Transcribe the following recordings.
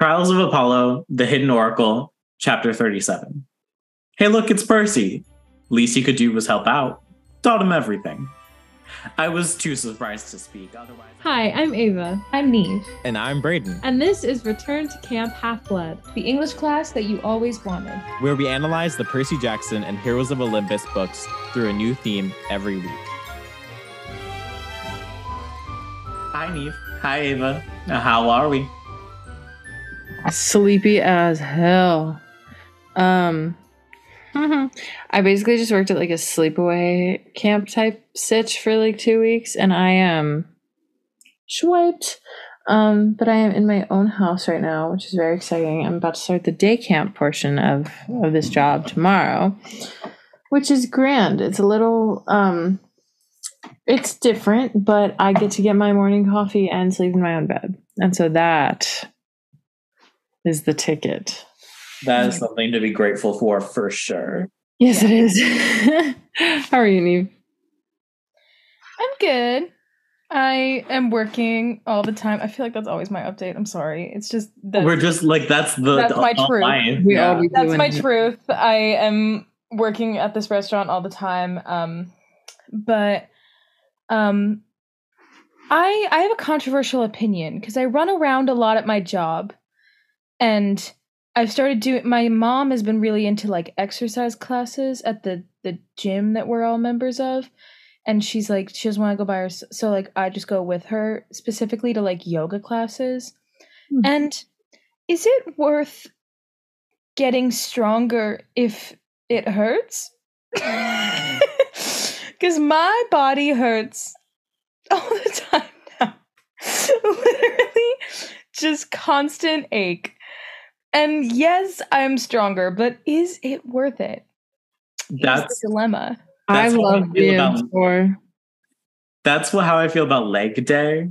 Trials of Apollo, The Hidden Oracle, Chapter 37. Hey, look, it's Percy. Least he could do was help out. Taught him everything. I was too surprised to speak, otherwise. Hi, I'm Ava. I'm Niamh. And I'm Brayden, And this is Return to Camp Half Blood. The English class that you always wanted. where we analyze the Percy Jackson and Heroes of Olympus books through a new theme every week. Hi, Niamh. Hi, Ava. How are we? Sleepy as hell. Um, I basically just worked at like a sleepaway camp type sitch for like two weeks, and I am swiped. Um, but I am in my own house right now, which is very exciting. I'm about to start the day camp portion of of this job tomorrow, which is grand. It's a little um, it's different, but I get to get my morning coffee and sleep in my own bed, and so that is the ticket. That is something to be grateful for, for sure. Yes, it is. How are you, Niamh? I'm good. I am working all the time. I feel like that's always my update. I'm sorry. It's just that We're just like, that's the. That's the my truth. life. We Yeah. all that's my it. truth. I am working at this restaurant all the time. Um, but um, I I have a controversial opinion because I run around a lot at my job, and I've started doing. My mom has been really into like exercise classes at the the gym that we're all members of. And she's like, she doesn't want to go by herself. So, like, I just go with her specifically to like yoga classes. Hmm. And is it worth getting stronger if it hurts? Because my body hurts all the time now. Literally, just constant ache. And yes, I'm stronger, but is it worth it? Here's That's the dilemma. I That's I love feel being about- sore. that's what how I feel about leg day.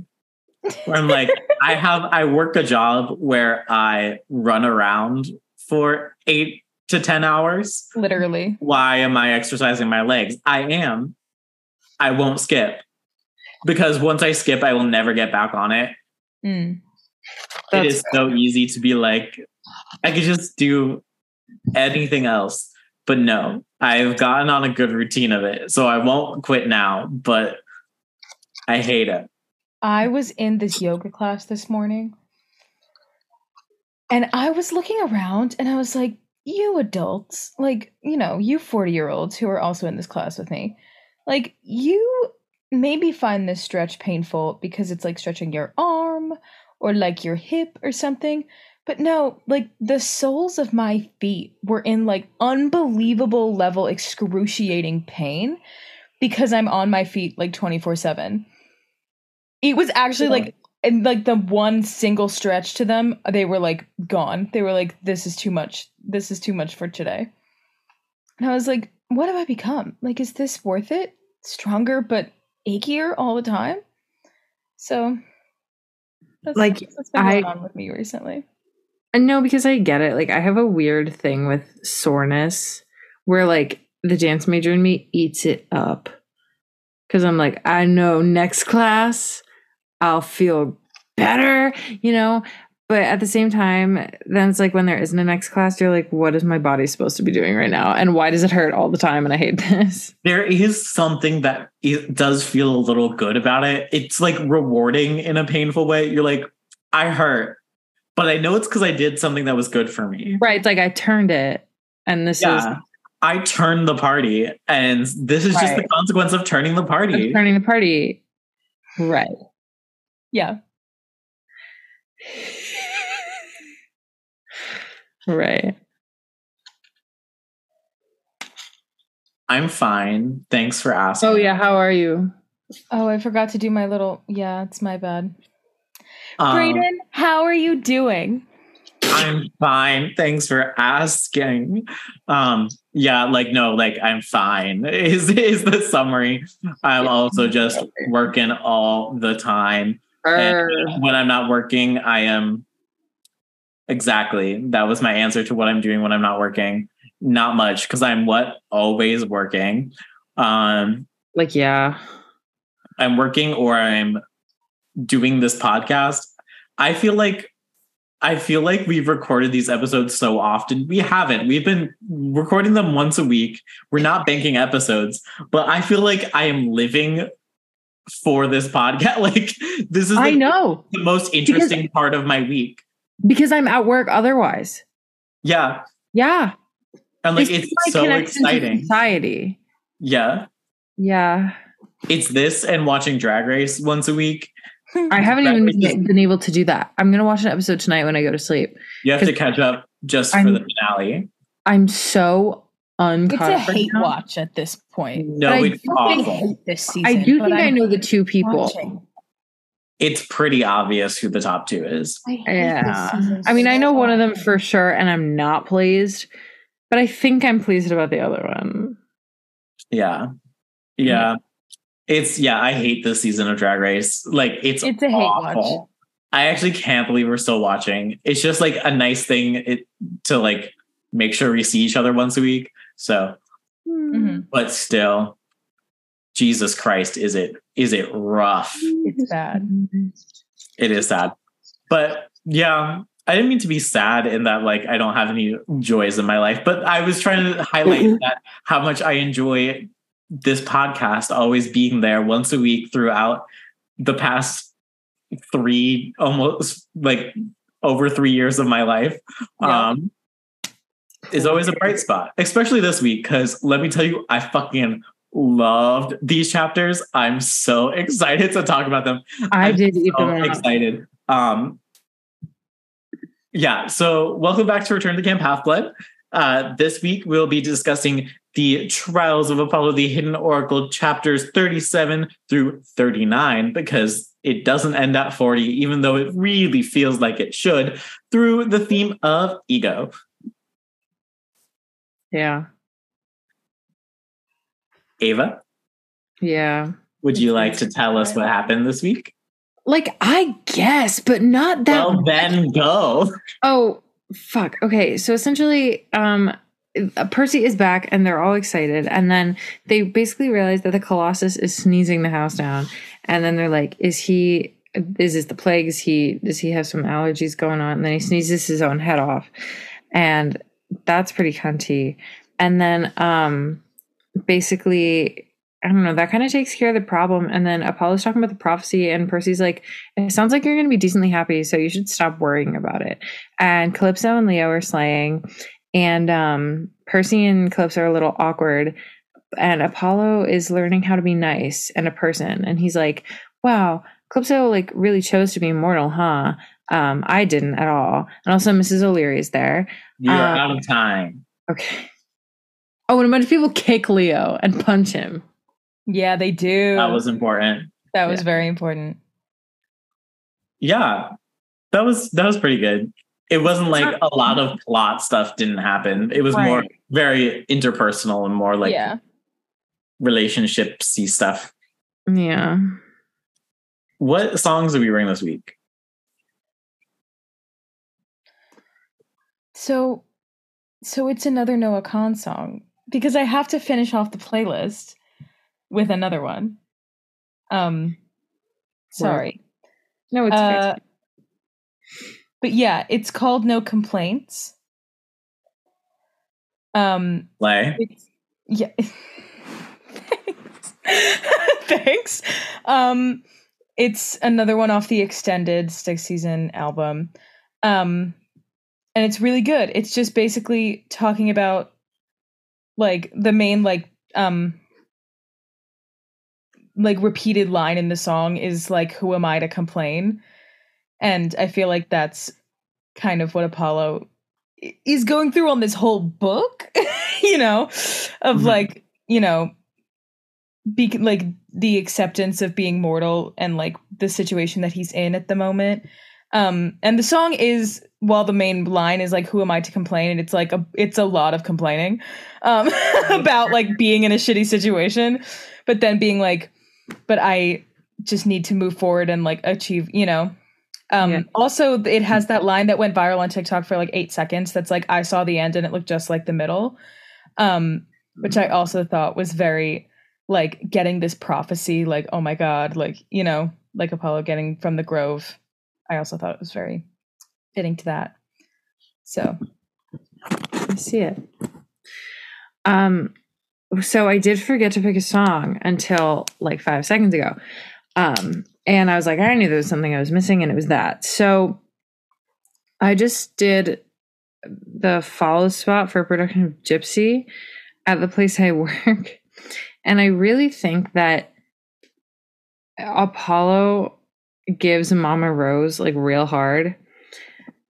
Where I'm like, I have I work a job where I run around for eight to ten hours. Literally. Why am I exercising my legs? I am. I won't skip. Because once I skip, I will never get back on it. Mm. it That's so easy to be like, I could just do anything else. But no, I've gotten on a good routine of it. So I won't quit now, but I hate it. I was in this yoga class this morning and I was looking around and I was like, you adults, like, you know, you 40 year olds who are also in this class with me, like, you maybe find this stretch painful because it's like stretching your arm or like your hip or something. But no, like the soles of my feet were in like unbelievable level excruciating pain because I'm on my feet like 24 7. It was actually like and like the one single stretch to them, they were like gone. They were like, "This is too much. This is too much for today." And I was like, "What have I become? Like, is this worth it? Stronger but achier all the time?" So, that's, Like, that's been going I- on with me recently. And no, because I get it. Like I have a weird thing with soreness where like the dance major in me eats it up. Cause I'm like, I know next class I'll feel better, you know? But at the same time, then it's like when there isn't a next class, you're like, what is my body supposed to be doing right now? And why does it hurt all the time? And I hate this. There is something that it does feel a little good about it. It's like rewarding in a painful way. You're like, I hurt, but I know it's because I did something that was good for me. Right. Like I turned it. And this Yeah. I turned the party, and this is just the consequence of turning the is party. turning the party. Right. Yeah. Right. I'm fine. Thanks for asking. Oh yeah, how are you? Oh, I forgot to do my little. Yeah, it's my bad. Um, Brayden, how are you doing? I'm fine. Thanks for asking. Um, yeah, like no, like I'm fine. Is is the summary? I'm also just working all the time. And when I'm not working, I am exactly. That was my answer to what I'm doing when I'm not working. Not much because I'm what always working. Um, Like yeah. I'm working or I'm doing this podcast. I feel like I feel like we've recorded these episodes so often. We haven't. We've been recording them once a week. We're not banking episodes, but I feel like I am living for this podcast. Like this is I the, know the most interesting part of my week. because I'm at work otherwise. Yeah. Yeah. And like This it's so exciting. Society. Yeah. Yeah. It's this and watching Drag Race once a week. I haven't even Race been able to do that. I'm gonna watch an episode tonight when I go to sleep. You have to catch up just for I'm- the finale. I'm so It's a hate now. watch at this point. No, But I it's I think- awful. hate this season. I do but think I I'm know the two people. watching. It's pretty obvious who the top two is. I hate Yeah. this I mean, I know one of them for sure, and I'm not pleased, but I think I'm pleased about the other one. Yeah. Yeah. It's yeah, I hate this season of Drag Race. Like it's It's a hate awful. watch. I actually can't believe we're still watching. It's just like a nice thing it, to like make sure we see each other once a week. So, Mhm. but still, Jesus Christ, is it is it rough? It's bad. It is sad. But yeah, I didn't mean to be sad in that like I don't have any joys in my life, but I was trying to highlight that how much I enjoy this podcast always being there once a week throughout the past three almost like over 3 years of my life. Yeah. Um is always a bright spot, especially this week cuz let me tell you I fucking loved these chapters. I'm so excited to talk about them I I'm did so excited. Um, yeah, so welcome back to Return to Camp Half Blood. Uh, this week we'll be discussing the Trials of Apollo, the Hidden Oracle, chapters 37 through 39, because it doesn't end at 40, even though it really feels like it should, through the theme of ego. Yeah. Ava, Yeah. would you like to tell us what happened this week? Like, I guess, but not that. Well, then go. Oh, fuck. Okay. So essentially, um, Percy is back and they're all excited. And then they basically realize that the Colossus is sneezing the house down. And then they're like, is he, is this the plague? Is he, does he have some allergies going on? And then he sneezes his own head off. And that's pretty cunty. And then, um, basically, I don't know, that kind of takes care of the problem. And then Apollo's talking about the prophecy, and Percy's like, it sounds like you're going to be decently happy, so you should stop worrying about it. And Calypso and Leo are slaying, and um, Percy and Calypso are a little awkward. And Apollo is learning how to be nice and a person. And he's like, wow, Calypso like really chose to be immortal, huh? Um, I didn't at all. And also Mrs. O'Leary is there. You are Um, out of time. Okay. Oh, and a bunch of people kick Leo and punch him. Yeah, they do. That was important. that was yeah. very important. yeah that was that was pretty good it wasn't like a lot of plot stuff didn't happen it was more very interpersonal and more like yeah. relationshipsy stuff Yeah. what songs did we bring this week So, so it's another Noah Kahan song because I have to finish off the playlist with another one. Um, sorry, No, it's Uh, fixed. But yeah, it's called No Complaints. Um, lay yeah. Thanks. Thanks. Um, it's another one off the extended Stick Season album. Um, and it's really good. It's just basically talking about like the main like um like repeated line in the song is like who am I to complain? And I feel like that's kind of what Apollo is going through on this whole book, you know, of Mhm. like, you know, be like the acceptance of being mortal and like the situation that he's in at the moment. Um and the song is while the main line is like who am I to complain and it's like a it's a lot of complaining um about like being in a shitty situation but then being like but I just need to move forward and like achieve, you know. Um Yeah. also it has that line that went viral on TikTok for like 8 seconds that's like I saw the end and it looked just like the middle. Um which I also thought was very like getting this prophecy like oh my god like you know like Apollo getting from the grove. I also thought it was very fitting to that. So I see it. Um, so I did forget to pick a song until like five seconds ago. Um, and I was like, I knew there was something I was missing, and it was that. So I just did the follow spot for a production of Gypsy at the place I work. And I really think that Apollo gives Mama Rose like real hard.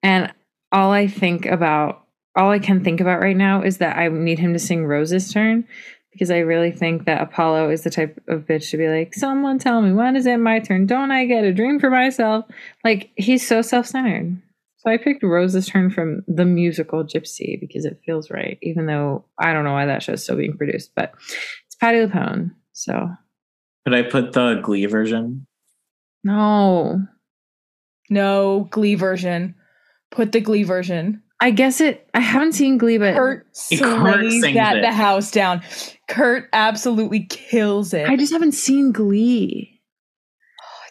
And all I think about, all I can think about right now is that I need him to sing Rose's turn because I really think that Apollo is the type of bitch to be like, someone tell me, when is it my turn? Don't I get a dream for myself? Like, he's so self centered. So I picked Rose's turn from the musical Gypsy because it feels right, even though I don't know why that show's still being produced, but it's Patti LuPone. So Could I put the Glee version? no, no Glee version. Put the Glee version. I guess it. I haven't seen Glee, but Kurt If Kurt slays sings that it. the house down. Kurt absolutely kills it. I just haven't seen Glee.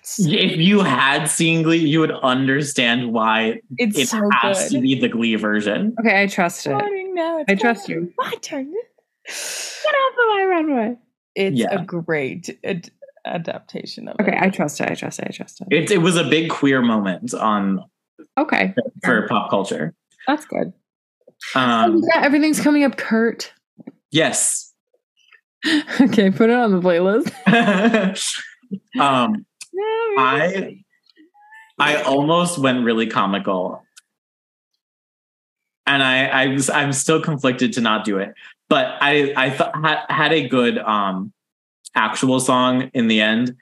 it's, If you had seen Glee, you would understand why it's it so has to be the Glee version. Okay, I trust it. Now, I trust you. My turn. Get off of my runway. It's Yeah. a great ad- adaptation of Okay, it. I trust it. I trust it. I trust it. It, it was a big queer moment on Okay, for pop culture. that's good. Um, yeah, everything's coming up, Kurt. yes. okay, put it on the playlist. um, I I almost went really comical, and I I was I'm still conflicted to not do it, but I I th- had had a good um actual song in the end.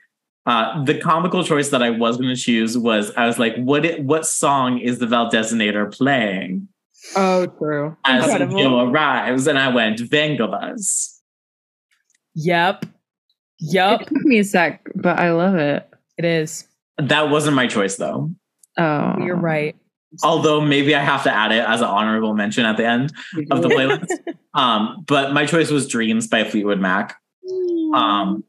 Uh, the comical choice that I was going to choose was I was like, what it, what song is the Valdezinator playing Oh, true. as Incredible. Joe arrives? And I went Vengabus. Yep. Yep. It took me a sec, but I love it. It is. That wasn't my choice though. Oh, You're right. Although maybe I have to add it as an honorable mention at the end of the playlist. um, but my choice was Dreams by Fleetwood Mac. Um,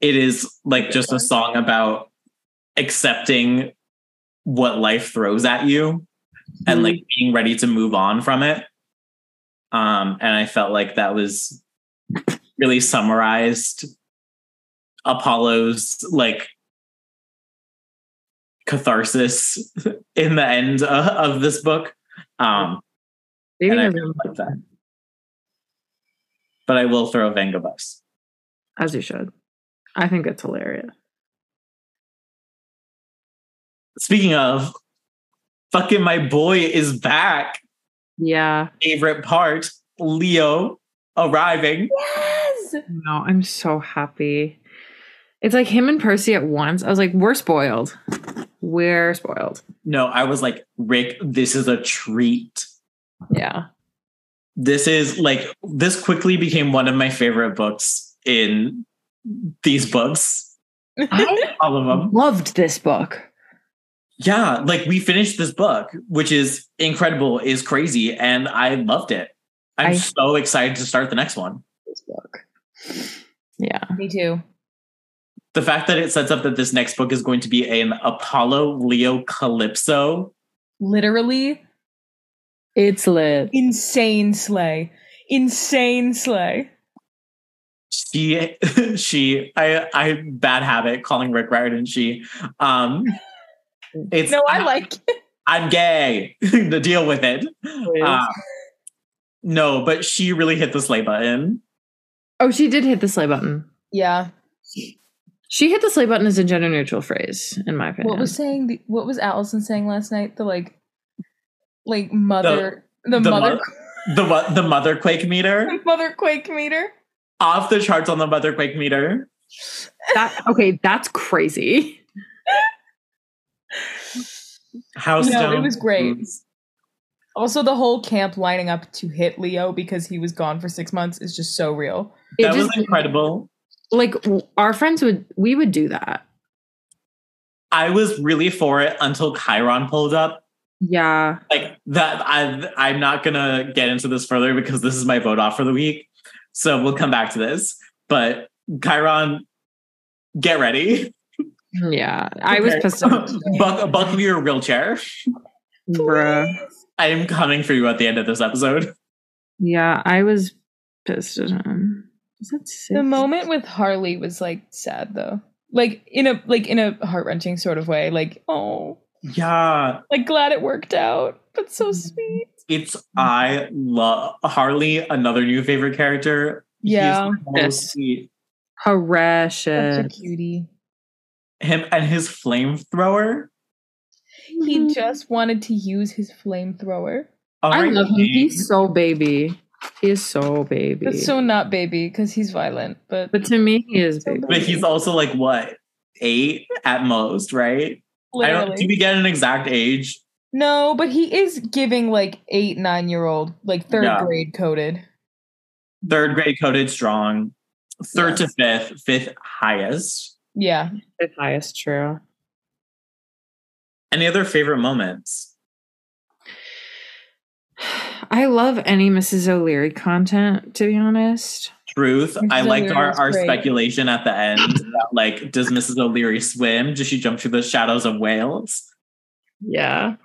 it is like just a song about accepting what life throws at you and like being ready to move on from it. Um, and I felt like that was really summarized Apollo's like catharsis in the end uh, of this book. Um, Maybe and I really like that. But I will throw Vengabus. as you should. I think it's hilarious. Speaking of, fucking my boy is back. Yeah. Favorite part, Leo arriving. Yes. No, I'm so happy. It's like him and Percy at once. I was like, we're spoiled. We're spoiled. No, I was like, Rick, this is a treat. Yeah. This is like, this quickly became one of my favorite books in these books. All of them. loved this book. Yeah, like we finished this book, which is incredible, is crazy, and I loved it. I'm I- so excited to start the next one. This book. Yeah. Me too. the fact that it sets up that this next book is going to be an Apollo Leo Calypso. Literally It's lit. insane slay. Insane slay. She, she, I, I bad habit calling Rick Riordan she. Um, it's No, I like it. I'm gay. the deal with it. Um, no, but she really hit the slay button. Oh, she did hit the slay button. Yeah. She hit the slay button as a gender neutral phrase, in my opinion. What was saying the, what was Allison saying last night? The like like mother the, the mother The what? The mother quake meter mother quake meter. off the charts on the mother quake meter. that? Okay, that's crazy. House No, it was great. Boots. Also the whole camp lining up to hit Leo because he was gone for 6 months is just so real. It That was just incredible. like our friends would we would do that. I was really for it until Chiron pulled up. Yeah. Like that, I I'm not gonna get into this further because this is my vote off for the week. So we'll come back to this. But Chiron, get ready. Yeah. I was pissed off. Buck, buckle your wheelchair. Bruh. I am coming for you at the end of this episode. Yeah, I was pissed at him. Was that six? The moment with Harley was like sad though. Like in a like in a heart wrenching sort of way. Like, oh Yeah, like glad it worked out. But so mm-hmm. sweet. it's I love Harley, another new favorite character. Yeah. so Yes. sweet. Such a Precious. cutie. Him and his flamethrower. He just wanted to use his flamethrower. Oh, I love him. He's so baby. He is so baby. But so not baby, because he's violent. But, but to me, he is So baby. But he's also like what eight at most, right? I don't. literally. Do we get an exact age? no, but he is giving like eight, nine year old, like third Yeah. grade coded. Third grade coded strong. Third Yeah. to fifth, fifth highest. Yeah. the highest true. Any other favorite moments? I love any Mrs. O'Leary content, to be honest. Truth. I Mrs. liked our, O'Leary's our great. speculation at the end. that, like, does Mrs. O'Leary swim? Does she jump through the shadows of whales? Yeah.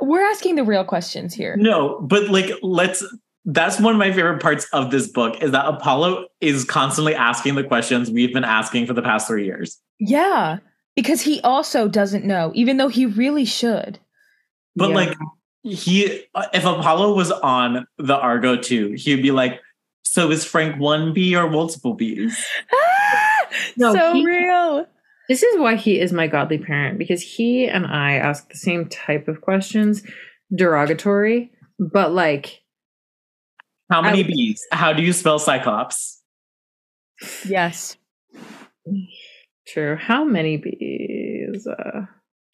We're asking the real questions here. No, but like, let's. That's one of my favorite parts of this book is that Apollo is constantly asking the questions we've been asking for the past three years. Yeah. Because he also doesn't know, even though he really should. But Yeah. like, he, uh, if Apollo was on the Argo too, he'd be like, "So is Frank one B or multiple Bs?" Ah! No, so he- real. This is why he is my godly parent because he and I ask the same type of questions, derogatory, but like, How many I- Bs? How do you spell Cyclops? Yes. True. How many bees? Uh,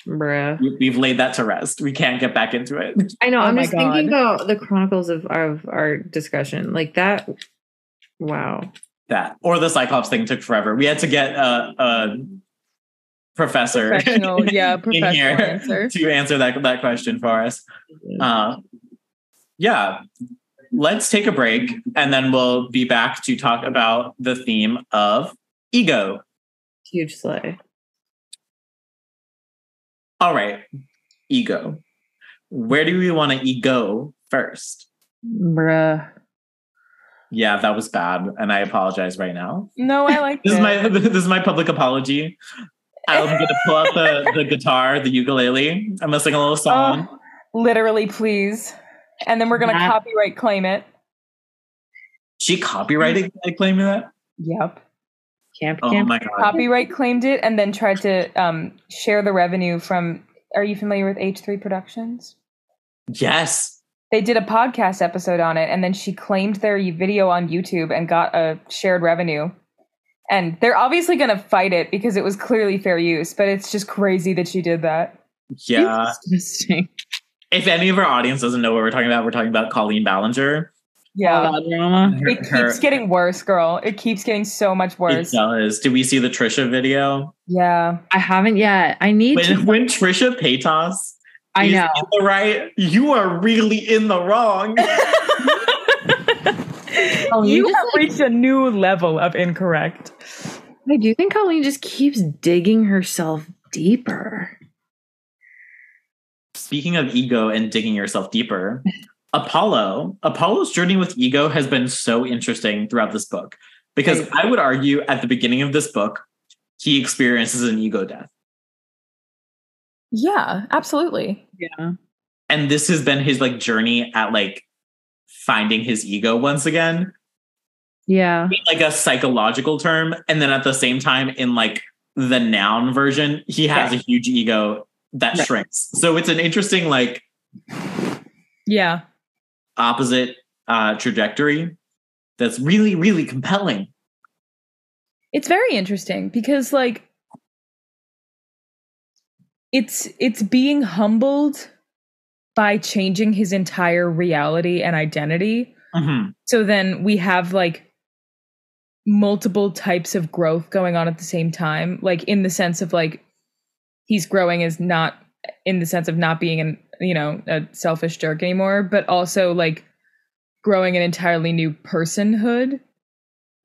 bruh. We- We've laid that to rest. We can't get back into it. I know. Oh I'm my just thinking about the chronicles of, of our discussion. Like that. Wow. That or the Cyclops thing took forever. We had to get a, a professor Professional, yeah, in here answer. to answer that that question for us. Uh, yeah, let's take a break and then we'll be back to talk about the theme of ego. Huge slay. All right, ego. Where do we want to ego first? Bruh. Yeah, that was bad, and I apologize right now. No, I like This is my this is my public apology. I'm gonna pull out the, the guitar, the ukulele. I'm gonna sing a little oh, song. Oh, literally, please. And then we're gonna Nah. copyright claim it. She copyrighted I claim that. Yep. Camp Oh camp. my god. Copyright claimed it and then tried to um, share the revenue from. Are you familiar with H3 Productions? Yes. They did a podcast episode on it and then she claimed their video on YouTube and got a shared revenue. And they're obviously going to fight it because it was clearly fair use, but it's just crazy that she did that. Yeah. Disgusting. If any of our audience doesn't know what we're talking about, we're talking about Colleen Ballinger. Yeah. All that drama. Her- It her- keeps getting worse, girl. It keeps getting so much worse. it worse. does. Did we see the Trisha video? Yeah. I haven't yet. I need to. When, when Trisha Paytas I know. in the right, you are really in the wrong. Colleen you just, have like- reached a new level of incorrect. I do think Colleen just keeps digging herself deeper. Speaking of ego and digging yourself deeper, Apollo, Apollo's journey with ego has been so interesting throughout this book because Right. I would argue at the beginning of this book, he experiences an ego death. Yeah, absolutely. Yeah. And this has been his like journey at like finding his ego once again, Yeah. in, like a psychological term. And then at the same time, in like the noun version, he has a huge ego that Right. shrinks. So it's an interesting like Yeah. Opposite uh, trajectory that's really, really compelling. It's very interesting because like it's it's being humbled by changing his entire reality and identity. Mhm. So then we have like multiple types of growth going on at the same time, like in the sense of like he's growing as not in the sense of not being an you know a selfish jerk anymore, but also like growing an entirely new personhood,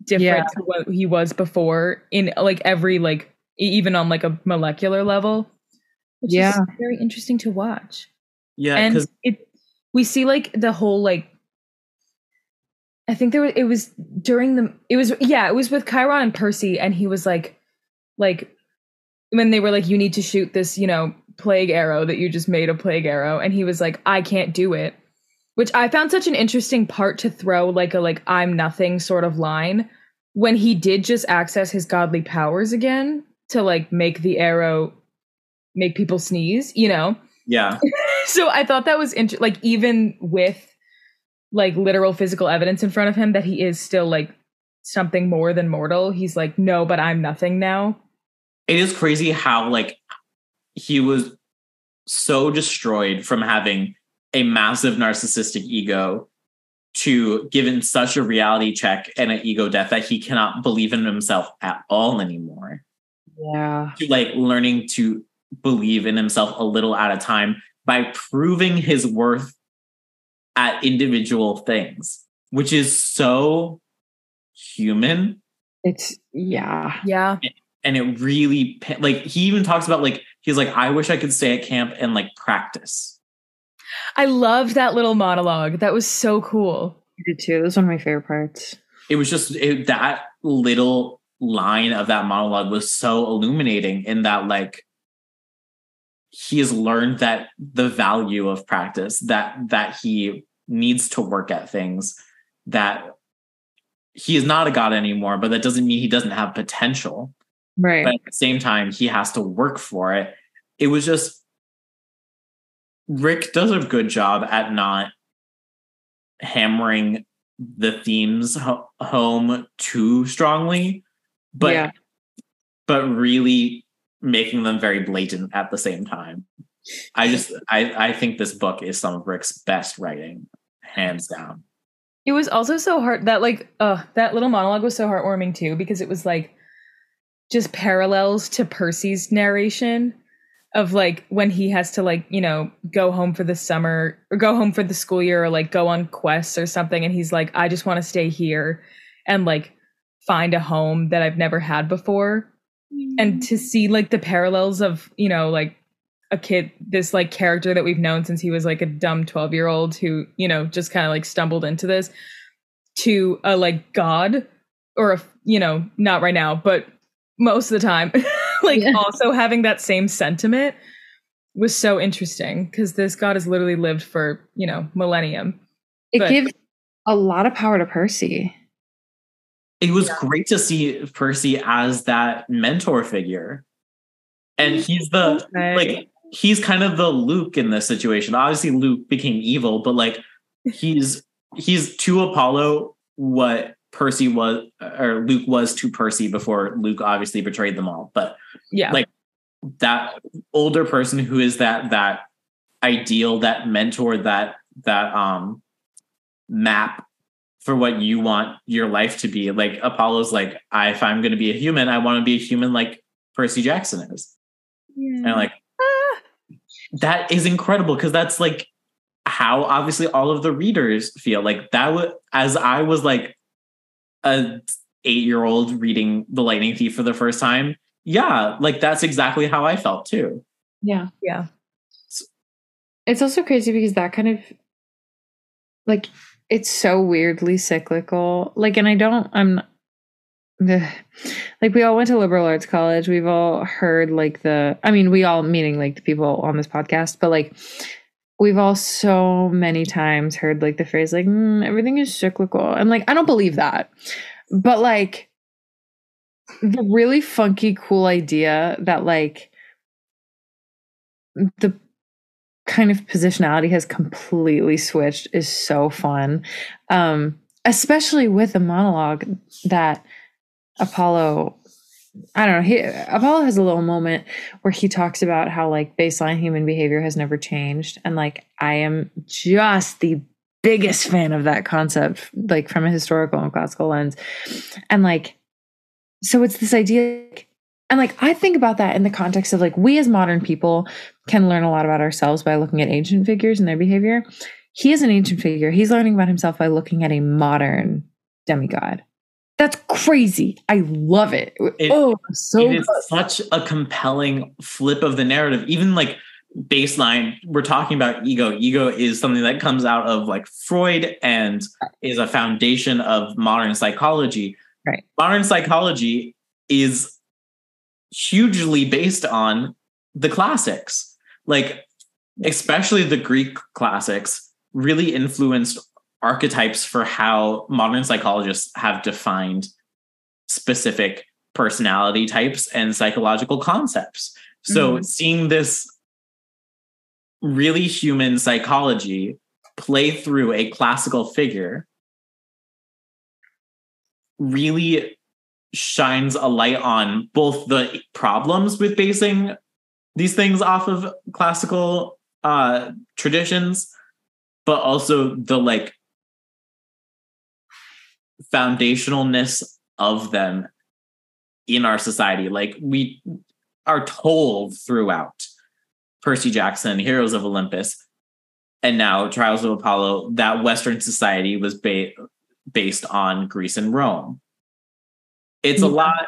different Yeah. to what he was before in like every like even on like a molecular level. which Yeah. is very interesting to watch. Yeah, and it we see like the whole like I think there was it was during the it was yeah, it was with Chiron and Percy and he was like like when they were like you need to shoot this, you know, plague arrow that you just made a plague arrow and he was like I can't do it. Which I found such an interesting part to throw like a like I'm nothing sort of line when he did just access his godly powers again to like make the arrow make people sneeze, you know yeah, so I thought that was int- like even with like literal physical evidence in front of him that he is still like something more than mortal. He's like, no, but I'm nothing now. it is crazy how like he was so destroyed from having a massive narcissistic ego to given such a reality check and an ego death that he cannot believe in himself at all anymore. Yeah. To like learning to believe in himself a little at a time by proving his worth at individual things, which is so human It's yeah. Yeah. and it really like he even talks about like he's like i wish i could stay at camp and like practice I loved that little monologue. That was so cool. I did too. That was one of my favorite parts. it was just it, that little line of that monologue was so illuminating in that like he has learned that the value of practice that that he needs to work at things that he is not a god anymore but that doesn't mean he doesn't have potential Right. but at the same time he has to work for it it was just rick does a good job at not hammering the themes ho- home too strongly but Yeah. but really making them very blatant at the same time i just i i think this book is some of rick's best writing hands down It was also so hard that like uh that little monologue was so heartwarming too because it was like just parallels to Percy's narration of like when he has to like, you know, go home for the summer or go home for the school year or like go on quests or something and he's like I just want to stay here and like find a home that I've never had before. And to mm. see like the parallels of you know like a kid this like character that we've known since he was like a dumb 12 year old who you know just kind of like stumbled into this to a like god or a you know not right now but most of the time like Yeah. also having that same sentiment was so interesting because this god has literally lived for you know millennium It But- gives a lot of power to Percy. it was great to see percy as that mentor figure and mm-hmm. he's the like he's kind of the Luke in this situation. Obviously, Luke became evil, but like he's he's to Apollo what Percy was or Luke was to Percy before Luke obviously betrayed them all. But yeah like that older person who is that that ideal, that mentor, that that um map for what you want your life to be. Like Apollo's like, I, if I'm going to be a human, I want to be a human like Percy Jackson is. And like that is incredible because that's like how obviously all of the readers feel like that was as i was like a eight year old reading the lightning thief for the first time yeah like that's exactly how i felt too Yeah. yeah It's also crazy because that kind of like it's so weirdly cyclical. Like, and I don't, I'm the like we all went to liberal arts college. We've all heard like the, I mean, we all meaning like the people on this podcast, but like we've all so many times heard like the phrase like "Mm, everything is cyclical, and like I don't believe that, but like the really funky, cool idea that like the kind of positionality has completely switched is so fun. Um, especially with the monologue that Apollo I don't know, he Apollo has a little moment where he talks about how like baseline human behavior has never changed. And like I am just the biggest fan of that concept, like from a historical and classical lens. And like so it's this idea and like I think about that in the context of like we as modern people can learn a lot about ourselves by looking at ancient figures and their behavior. He is an ancient figure. He's learning about himself by looking at a modern demigod. That's crazy. I love it. It- oh, so it is such a compelling flip of the narrative. Even like baseline, we're talking about ego. Ego is something that comes out of like Freud and is a foundation of modern psychology. Right. Modern psychology is hugely based on the classics. Like, especially the Greek classics really influenced archetypes for how modern psychologists have defined specific personality types and psychological concepts. So Mhm. seeing this really human psychology play through a classical figure really shines a light on both the problems with basing these things off of classical uh traditions but also the like foundationalness of them in our society. Like we are told throughout percy jackson heroes of olympus and now trials of apollo that western society was ba- based on greece and rome. It's a mm-hmm. lot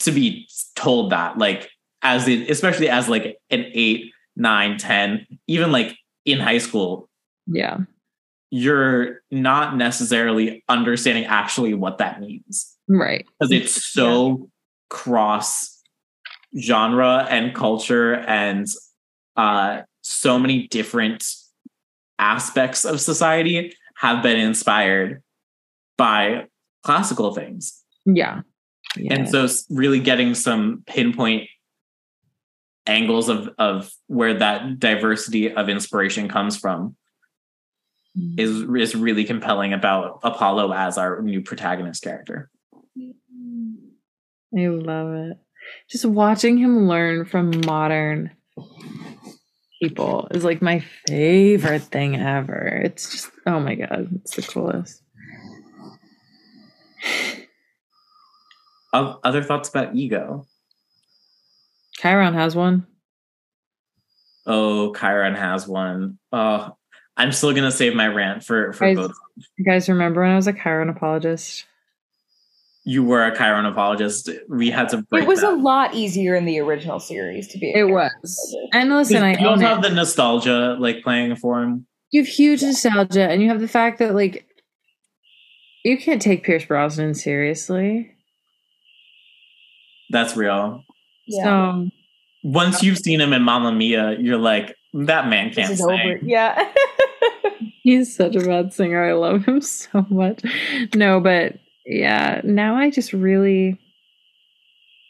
to be told that like as it especially as like an eight nine ten even like in high school. Yeah. You're not necessarily understanding actually what that means Right. because it's so cross genre and culture and uh so many different aspects of society have been inspired by classical things Yeah. Yeah. and so really getting some pinpoint angles of of where that diversity of inspiration comes from Mm-hmm. is is really compelling about Apollo as our new protagonist character. I love it. Just watching him learn from modern people is like my favorite thing ever. It's just oh my god, it's the coolest. Other thoughts about ego? Chiron has one. Oh, Chiron has one. Oh, I'm still gonna save my rant for for Guys- both. You guys remember when I was a Chiron apologist? You were a Chiron apologist. We had to break It was that. a lot easier in the original series to be. a It character. was. And listen, I you own also it. have the nostalgia like playing for him. you have huge nostalgia and you have the fact that like you can't take Pierce Brosnan seriously. That's real. Yeah. So Once you've seen him in Mamma Mia, you're like, that man can't is sing. over. Yeah. he's such a bad singer. I love him so much. No, but yeah, now I just really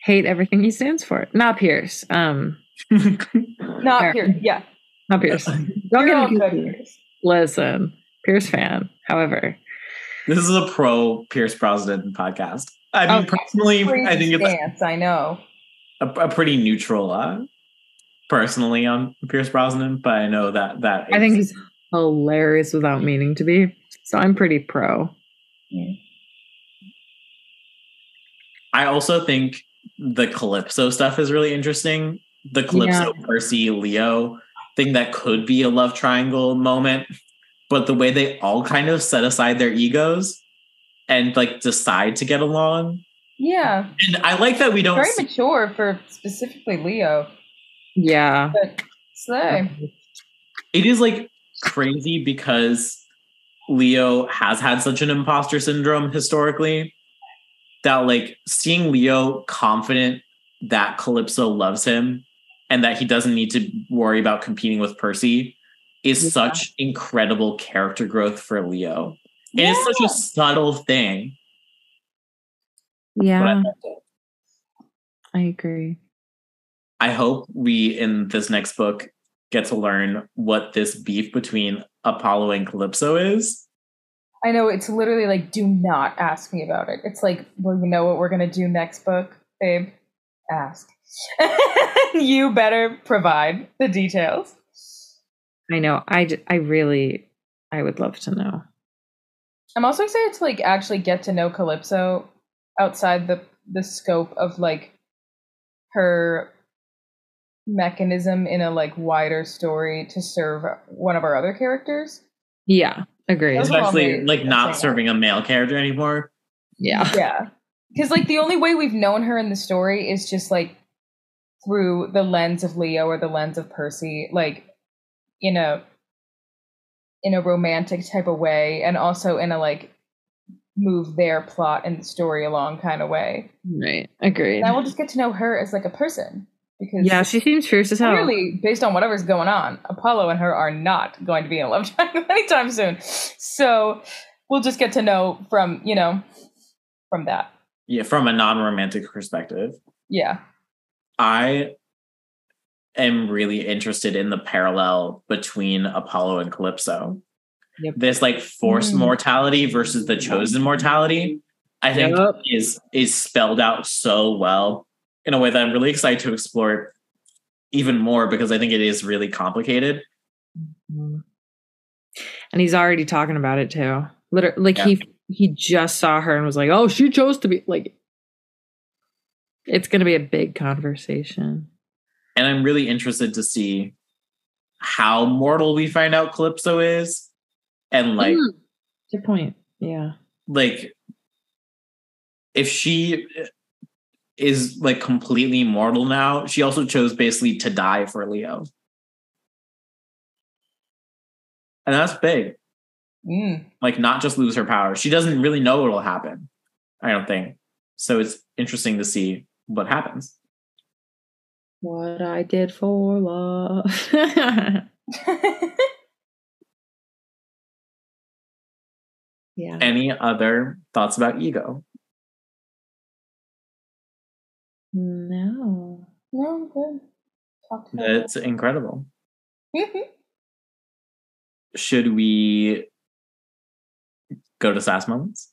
hate everything he stands for. Not Pierce. Um Not Fair. here. Yeah. not Pierce. Don't You're get all me Listen, Pierce fan. However, this is a pro Pierce Brosnan podcast. I mean, Okay. personally, I think it's stance, I know. a, a pretty neutral uh personally on Pierce Brosnan, but I know that that I think he's hilarious without meaning to be. So I'm pretty pro. Mm. I also think the Calypso stuff is really interesting. The Calypso Percy Leo thing that could be a love triangle moment, but the way they all kind of set aside their egos and like decide to get along. Yeah. And I like that we don't Very see- mature for specifically Leo. Yeah. But Slay. it is like crazy because Leo has had such an imposter syndrome historically that like seeing Leo confident that Calypso loves him and that he doesn't need to worry about competing with Percy is Yeah. such incredible character growth for Leo. And it's such a subtle thing. Yeah. I agree. I hope we in this next book get to learn what this beef between Apollo and Calypso is. I know it's literally like, do not ask me about it. It's like, well, you know what we're gonna do next book, babe? Ask. you better provide the details. I know. I I really, I would love to know. I'm also excited to like actually get to know Calypso outside the the scope of like her mechanism in a like wider story to serve one of our other characters. Yeah. Agreed. Those are all especially like not serving a male character anymore. Yeah. Yeah. Because like the only way we've known her in the story is just like through the lens of Leo or the lens of Percy, like in a in a romantic type of way, and also in a like move their plot and story along kind of way. Right. Agreed. Now we'll just get to know her as like a person because Yeah, she seems fierce as hell. clearly based on whatever's going on, Apollo and her are not going to be in a love triangle anytime soon. So we'll just get to know from you know from that. Yeah, from a non-romantic perspective. Yeah. I am really interested in the parallel between Apollo and Calypso. Yep. This like forced Mm. mortality versus the chosen mortality, I think Yep. is is spelled out so well in a way that I'm really excited to explore even more because I think it is really complicated. And he's already talking about it too. Literally, like Yeah. he he just saw her and was like, "Oh, she chose to be like." It's going to be a big conversation. And I'm really interested to see how mortal we find out Calypso is. And like Mm. Good point. Yeah. like if she is like completely mortal now, she also chose basically to die for Leo. And that's big. Mm. Like not just lose her power. She doesn't really know what will happen. I don't think. So it's interesting to see what happens. What I did for love. yeah. Any other thoughts about ego? No. no, I'm good. Talk to me. That's incredible. Mm-hmm. Should we go to SAS moments?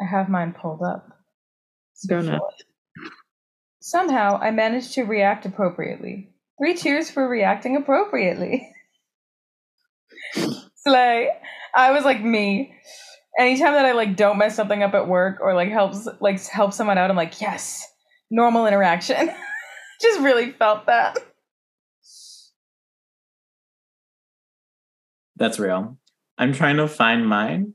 I have mine pulled up. Go nuts. Somehow I managed to react appropriately. Three cheers for reacting appropriately. Slay. I was like me. Anytime that I like don't mess something up at work or like helps like help someone out, I'm like, yes, normal interaction. Just really felt that. That's real. I'm trying to find mine.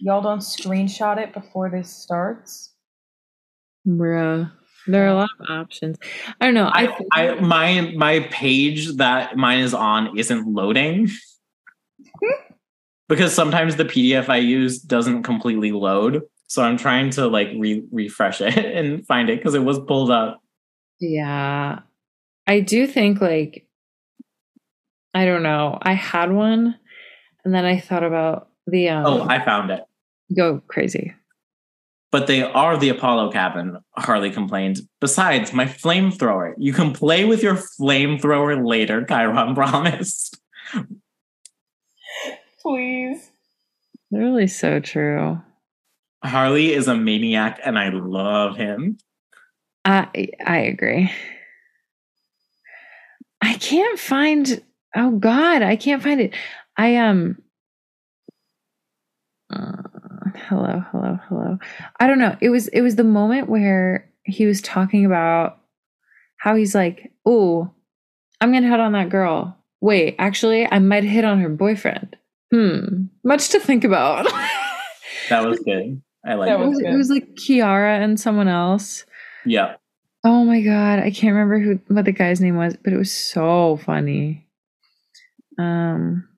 Y'all don't screenshot it before this starts. Bruh. There are a lot of options. I don't know. I, I, I my my page that mine is on isn't loading hmm? because sometimes the PDF I use doesn't completely load. So I'm trying to like re- refresh it and find it because it was pulled up. yeah. I do think like I don't know. I had one and then I thought about the um Oh, I found it. go crazy. But they are the Apollo cabin, Harley complained. Besides, my flamethrower. You can play with your flamethrower later, Chiron promised. Please. Really, so true. Harley is a maniac and I love him. I I agree. I can't find oh god, I can't find it. I um uh, hello, hello, hello. I don't know. It was it was the moment where he was talking about how he's like, "Oh, I'm going to hit on that girl. Wait, actually, I might hit on her boyfriend." Hmm. Much to think about. That was good. I like That it, it. was, it was like Chiara and someone else. Yeah. Oh my god, I can't remember who what the guy's name was, but it was so funny. Um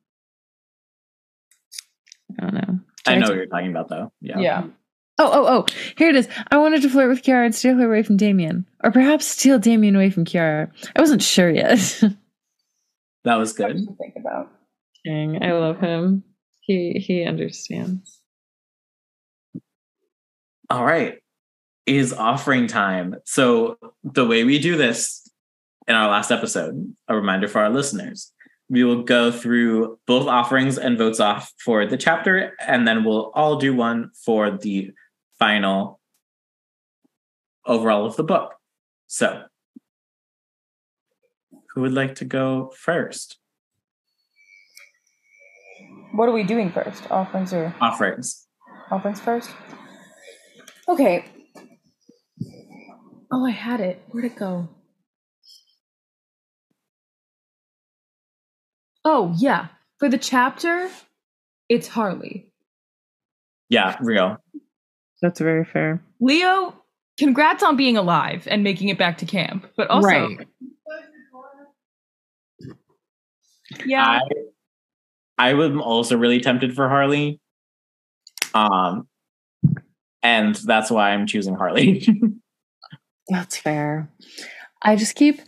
I don't know. I know what you're talking about though. Yeah. Yeah. Oh, oh, oh, here it is. I wanted to flirt with Chiara and steal her away from Damien. Or perhaps steal Damien away from Chiara. I wasn't sure yet. That was good. think about. Dang, I love him. He he understands. All right. Is offering time. So, the way we do this in our last episode, a reminder for our listeners, we will go through both offerings and votes off for the chapter, and then we'll all do one for the final overall of the book. So, who would like to go first? What are we doing first? Offerings or Offerings. offerings first? Okay. Oh, I had it. Where'd it go? Oh, yeah. For the chapter, it's Harley. Yeah, real. That's very fair. Leo, congrats on being alive and making it back to camp. But also, Right. yeah, I I was also really tempted for Harley. Um and that's why I'm choosing Harley. That's fair. I just keep.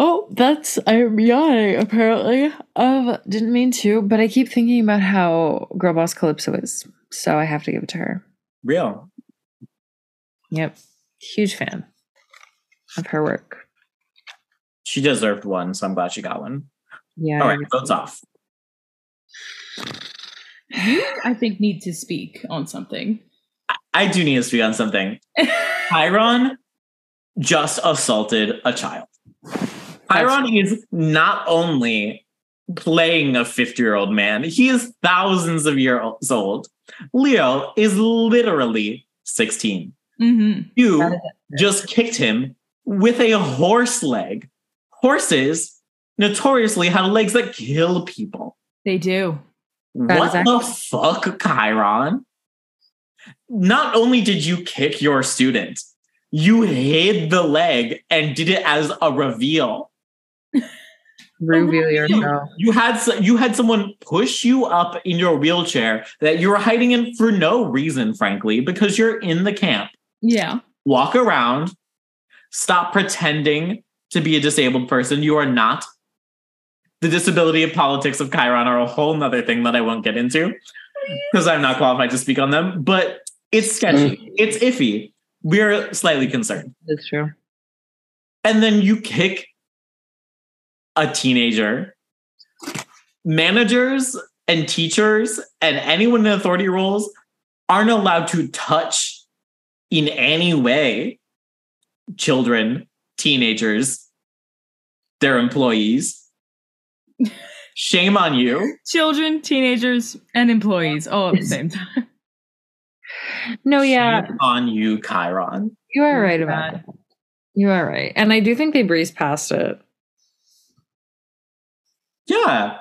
Oh, that's I'm yawning. Apparently, um, didn't mean to, but I keep thinking about how girl boss Calypso is, so I have to give it to her. real. Yep, huge fan of her work. She deserved one, so I'm glad she got one. Yeah, All right, votes off. you I think need to speak on something. I do need to speak on something. Chiron just assaulted a child. Chiron is not only playing a 50 year old man, he is thousands of years old. Leo is literally 16. hmm You just kicked him with a horse leg. Horses notoriously have legs that kill people. They do. That what is the fuck, Chiron? Not only did you kick your student, you hid the leg and did it as a reveal. reveal yourself. You had you had someone push you up in your wheelchair that you were hiding in for no reason, frankly, because you're in the camp. Yeah. Walk around. Stop pretending to be a disabled person. You are not. The disability and politics of Chiron are a whole nother thing that I won't get into because I'm not qualified to speak on them. But it's sketchy. Mm. It's iffy. We're slightly concerned. That's true. And then you kick a teenager. Managers and teachers and anyone in authority roles aren't allowed to touch in any way children, teenagers, their employees. Shame on you. Children, teenagers, and employees all at the same time. No, yeah, Shame on you, Chiron. you are oh right about God. that. You are right, and I do think they breezed past it. Yeah.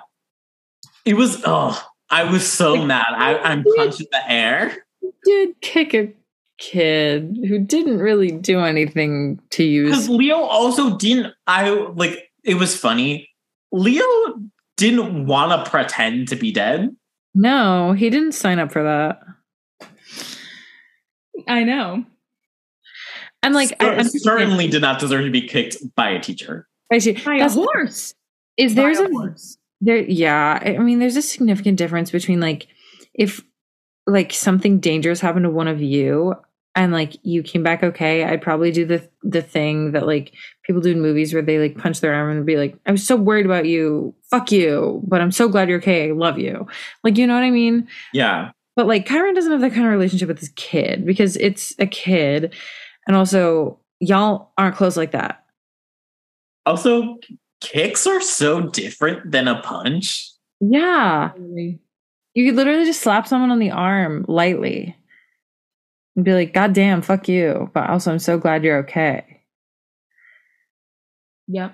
It was, oh, I was so mad. I, I'm punching the air. Did kick a kid who didn't really do anything to you. Because use. Leo also didn't, I like, it was funny. Leo didn't want to pretend to be dead. No, he didn't sign up for that. I know. And like, I Cer- understand- certainly did not deserve to be kicked by a teacher. I see. By a That's- horse. Is there's By a horse. there? Yeah, I I mean, there's a significant difference between like if like something dangerous happened to one of you and like you came back okay. I'd probably do the the thing that like people do in movies where they like punch their arm and be like, "I was so worried about you, fuck you, but I'm so glad you're okay. I love you." Like, you know what I mean? Yeah. But like Chiron doesn't have that kind of relationship with his kid because it's a kid. And also, y'all aren't close like that. Also, kicks are so different than a punch. Yeah. You could literally just slap someone on the arm lightly and be like, God damn, fuck you. But also, I'm so glad you're okay. Yep.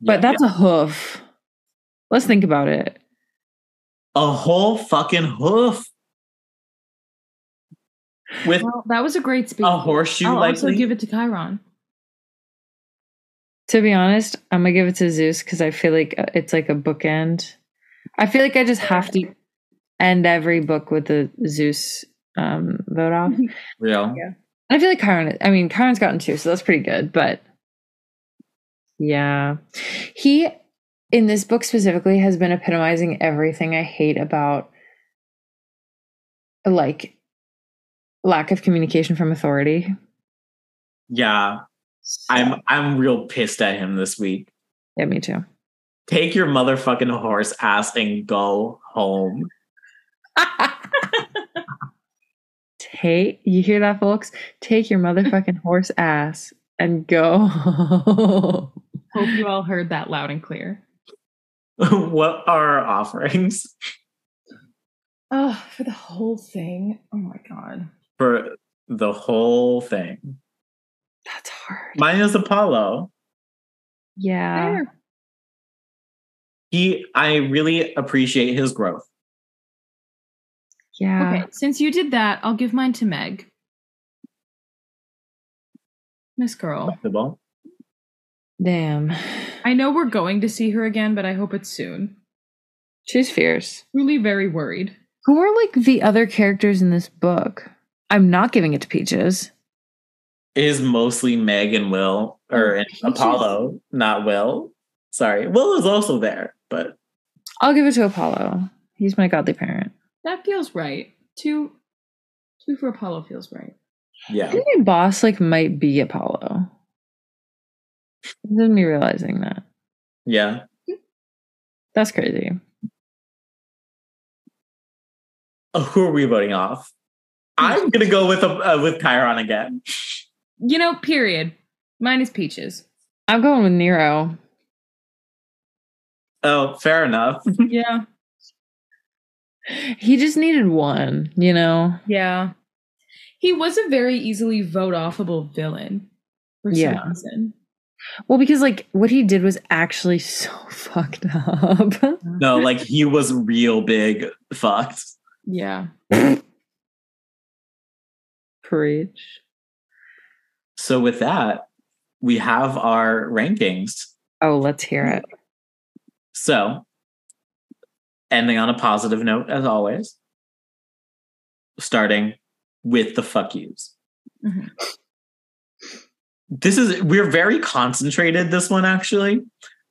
But Yeah. that's a hoof. Let's think about it. a whole fucking hoof with Well, that was a great speech. a horseshoe I'll also give it to Chiron. To be honest, I'm going to give it to Zeus because I feel like uh, it's like a bookend. I feel like I just have to end every book with the Zeus um, vote off. Real. Yeah. I feel like Chiron, I mean, Chiron's gotten two, so that's pretty good. But yeah, he, in this book specifically, has been epitomizing everything I hate about like lack of communication from authority. Yeah. I'm I'm real pissed at him this week. Yeah, me too. Take your motherfucking horse ass and go home. Take, you hear that, folks? Take your motherfucking horse ass and go. Hope you all heard that loud and clear. what are our offerings Oh, for the whole thing. Oh my god. For the whole thing? That's hard. Mine is Apollo. Yeah. Fair. He I really appreciate his growth. Yeah. Okay, since you did that, I'll give mine to Meg. Miss Girl. Acceptable. Damn. I know we're going to see her again, but I hope it's soon. She's fierce. Truly very worried. Who are like the other characters in this book? I'm not giving it to Peaches. It is mostly Meg and Will, or oh, and Apollo, not Will. Sorry, Will is also there, but I'll give it to Apollo. He's my godly parent. That feels right. Two two for Apollo feels right. Yeah. I yeah. think my boss like might be Apollo. Isn't me realizing that. Yeah. That's crazy. Oh, who are we voting off? I'm gonna go with uh, with Chiron again. You know, period. Mine is Peaches. I'm going with Nero. Oh, fair enough. Yeah. He just needed one, you know? Yeah. He was a very easily vote offable villain for some Yeah. reason. Well, because like what he did was actually so fucked up. No, like he was real big fucked. Yeah. Preach. So with that, we have our rankings. Oh, let's hear it. So, ending on a positive note as always. Starting with the fuck yous. Mhm. This is we're very concentrated this one actually.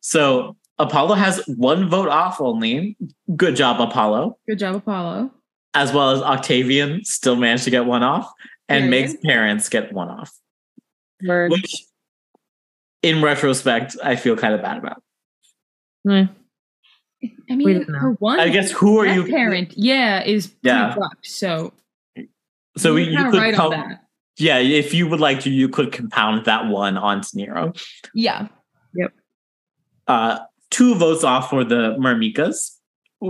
So, Apollo has one vote off only. Good job Apollo. Good job, Apollo. As well as Octavian still managed to get one off and makes Meg's parents get one off. Word. Which in retrospect I feel kind of bad about. Eh. I mean, for one, I guess who are you parent, yeah, is Yeah. yeah. fucked. So, So you're you could right com- Yeah, if you would like to, you could compound that one onto Nero. Yeah. Yep. Uh, two votes off for the Myrmekes,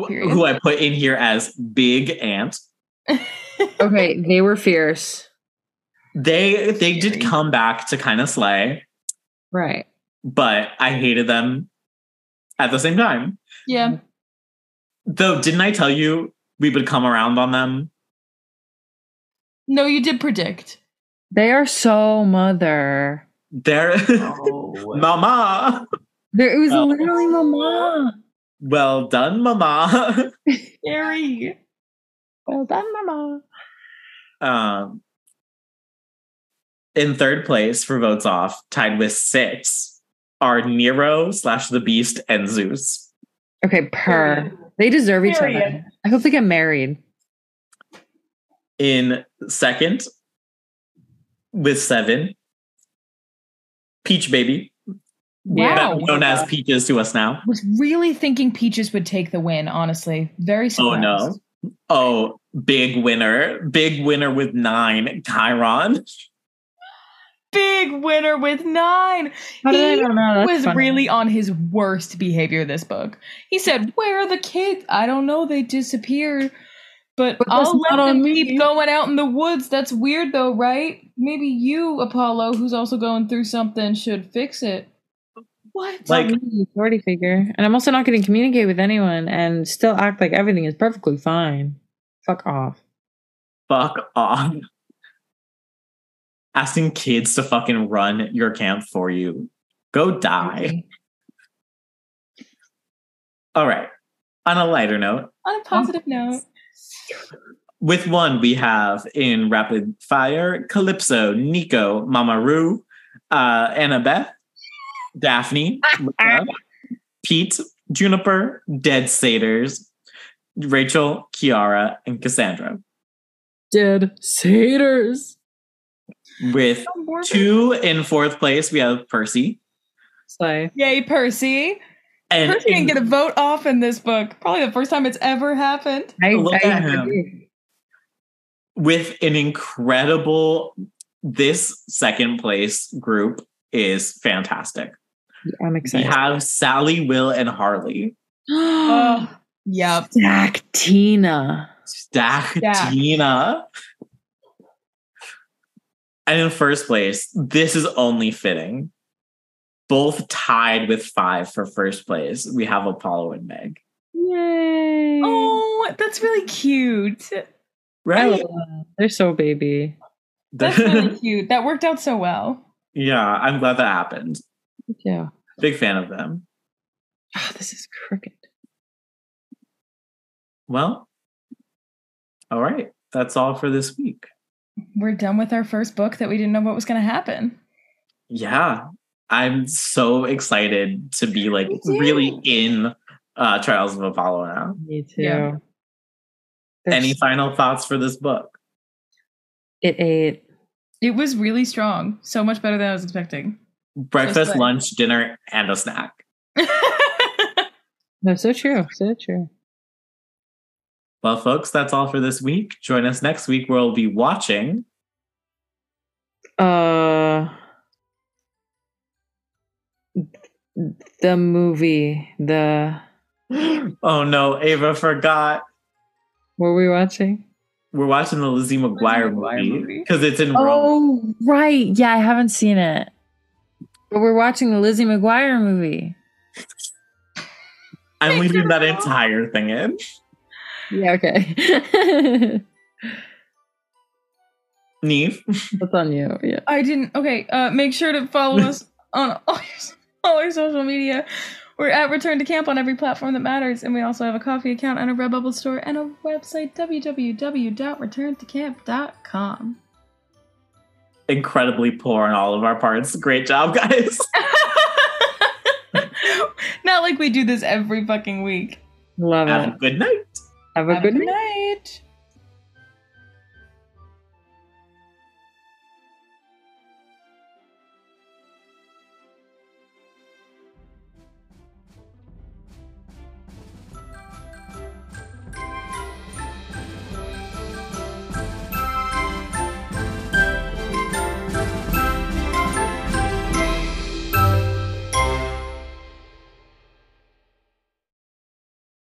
Period. who I put in here as Big Ant. Okay, they were fierce. They they did come back to kind of slay, Right. but I hated them at the same time. Yeah. Though, didn't I tell you we would come around on them? No, you did predict. They are so mother. They're Mama. There it was Oh. literally mama. Well done, Mama. Scary. Well done, mama. um, in third place for votes off, tied with six, are Nero slash the Beast and Zeus. Okay, per. They deserve each other. I hope they get married. In second, with seven, Peach Baby, Wow. better known as Peaches to us now. was really thinking Peaches would take the win, honestly. Very Oh no. Oh, big winner. Big winner with nine, Chiron. Big winner with nine. How did I He not know? That's was funny. really on his worst behavior this book. He said, Where are the kids? I don't know, they disappeared. But, But I'll let them me." keep going out in the woods. That's weird though, right? Maybe you, Apollo, who's also going through something, should fix it. What? Like- Not me, authority figure. And I'm also not going to communicate with anyone and still act like everything is perfectly fine. Fuck off. Fuck off. Asking kids to fucking run your camp for you. Go die. All right. On a lighter note, On a positive note. with one we have in rapid fire Calypso, Nico, Mama Roo, uh, Annabeth, Daphne, Luna, Pete, Juniper, Dead Satyrs, Rachel, Chiara, and Cassandra. Dead satyrs. With two in fourth place, we have Percy. Slay. Yay, Percy. And Percy in- didn't get a vote off in this book. Probably the first time it's ever happened. I, Look I at him. agree. with an incredible this second place group is fantastic. I'm excited. We have Sally, Will, and Harley. Oh, yep. Stack Tina. Stack Stack. Tina. And in first place, this is only fitting. Both tied with five for first place. We have Apollo and Meg. Yay. Oh, that's really cute. right? love that. They're so baby. That's really cute. That worked out so well. yeah, I'm glad that happened. Yeah. Big fan of them. Oh, this is crooked. Well, all right. That's all for this week. We're done with our first book that we didn't know what was going to happen. Yeah. I'm so excited to be like really in uh Trials of Apollo now. Me too. Yeah. There's- Any final thoughts for this book? It ate. It was really strong. So much better than I was expecting. Breakfast, like- lunch, dinner, and a snack. No, so true. So true. Well, folks, that's all for this week. Join us next week where we'll be watching Uh, the movie. The Oh no, Ava forgot. what were we watching? We're watching the Lizzie McGuire McGuire movie movie. because it's in Rome. Oh, right. Yeah, I haven't seen it. But we're watching the Lizzie McGuire movie. I'm leaving that entire thing in. Yeah, okay. Niamh. That's on you. Yeah. I didn't. Okay, uh, make sure to follow us on all our, all our social media. We're at Return to Camp on every platform that matters, and we also have a Ko-fi account and a Redbubble store and a website www.returntocamp.com. Incredibly poor on all of our parts. Great job, guys. Not like we do this every fucking week. Love Have it. Have a good night. Have a Have good a night. night.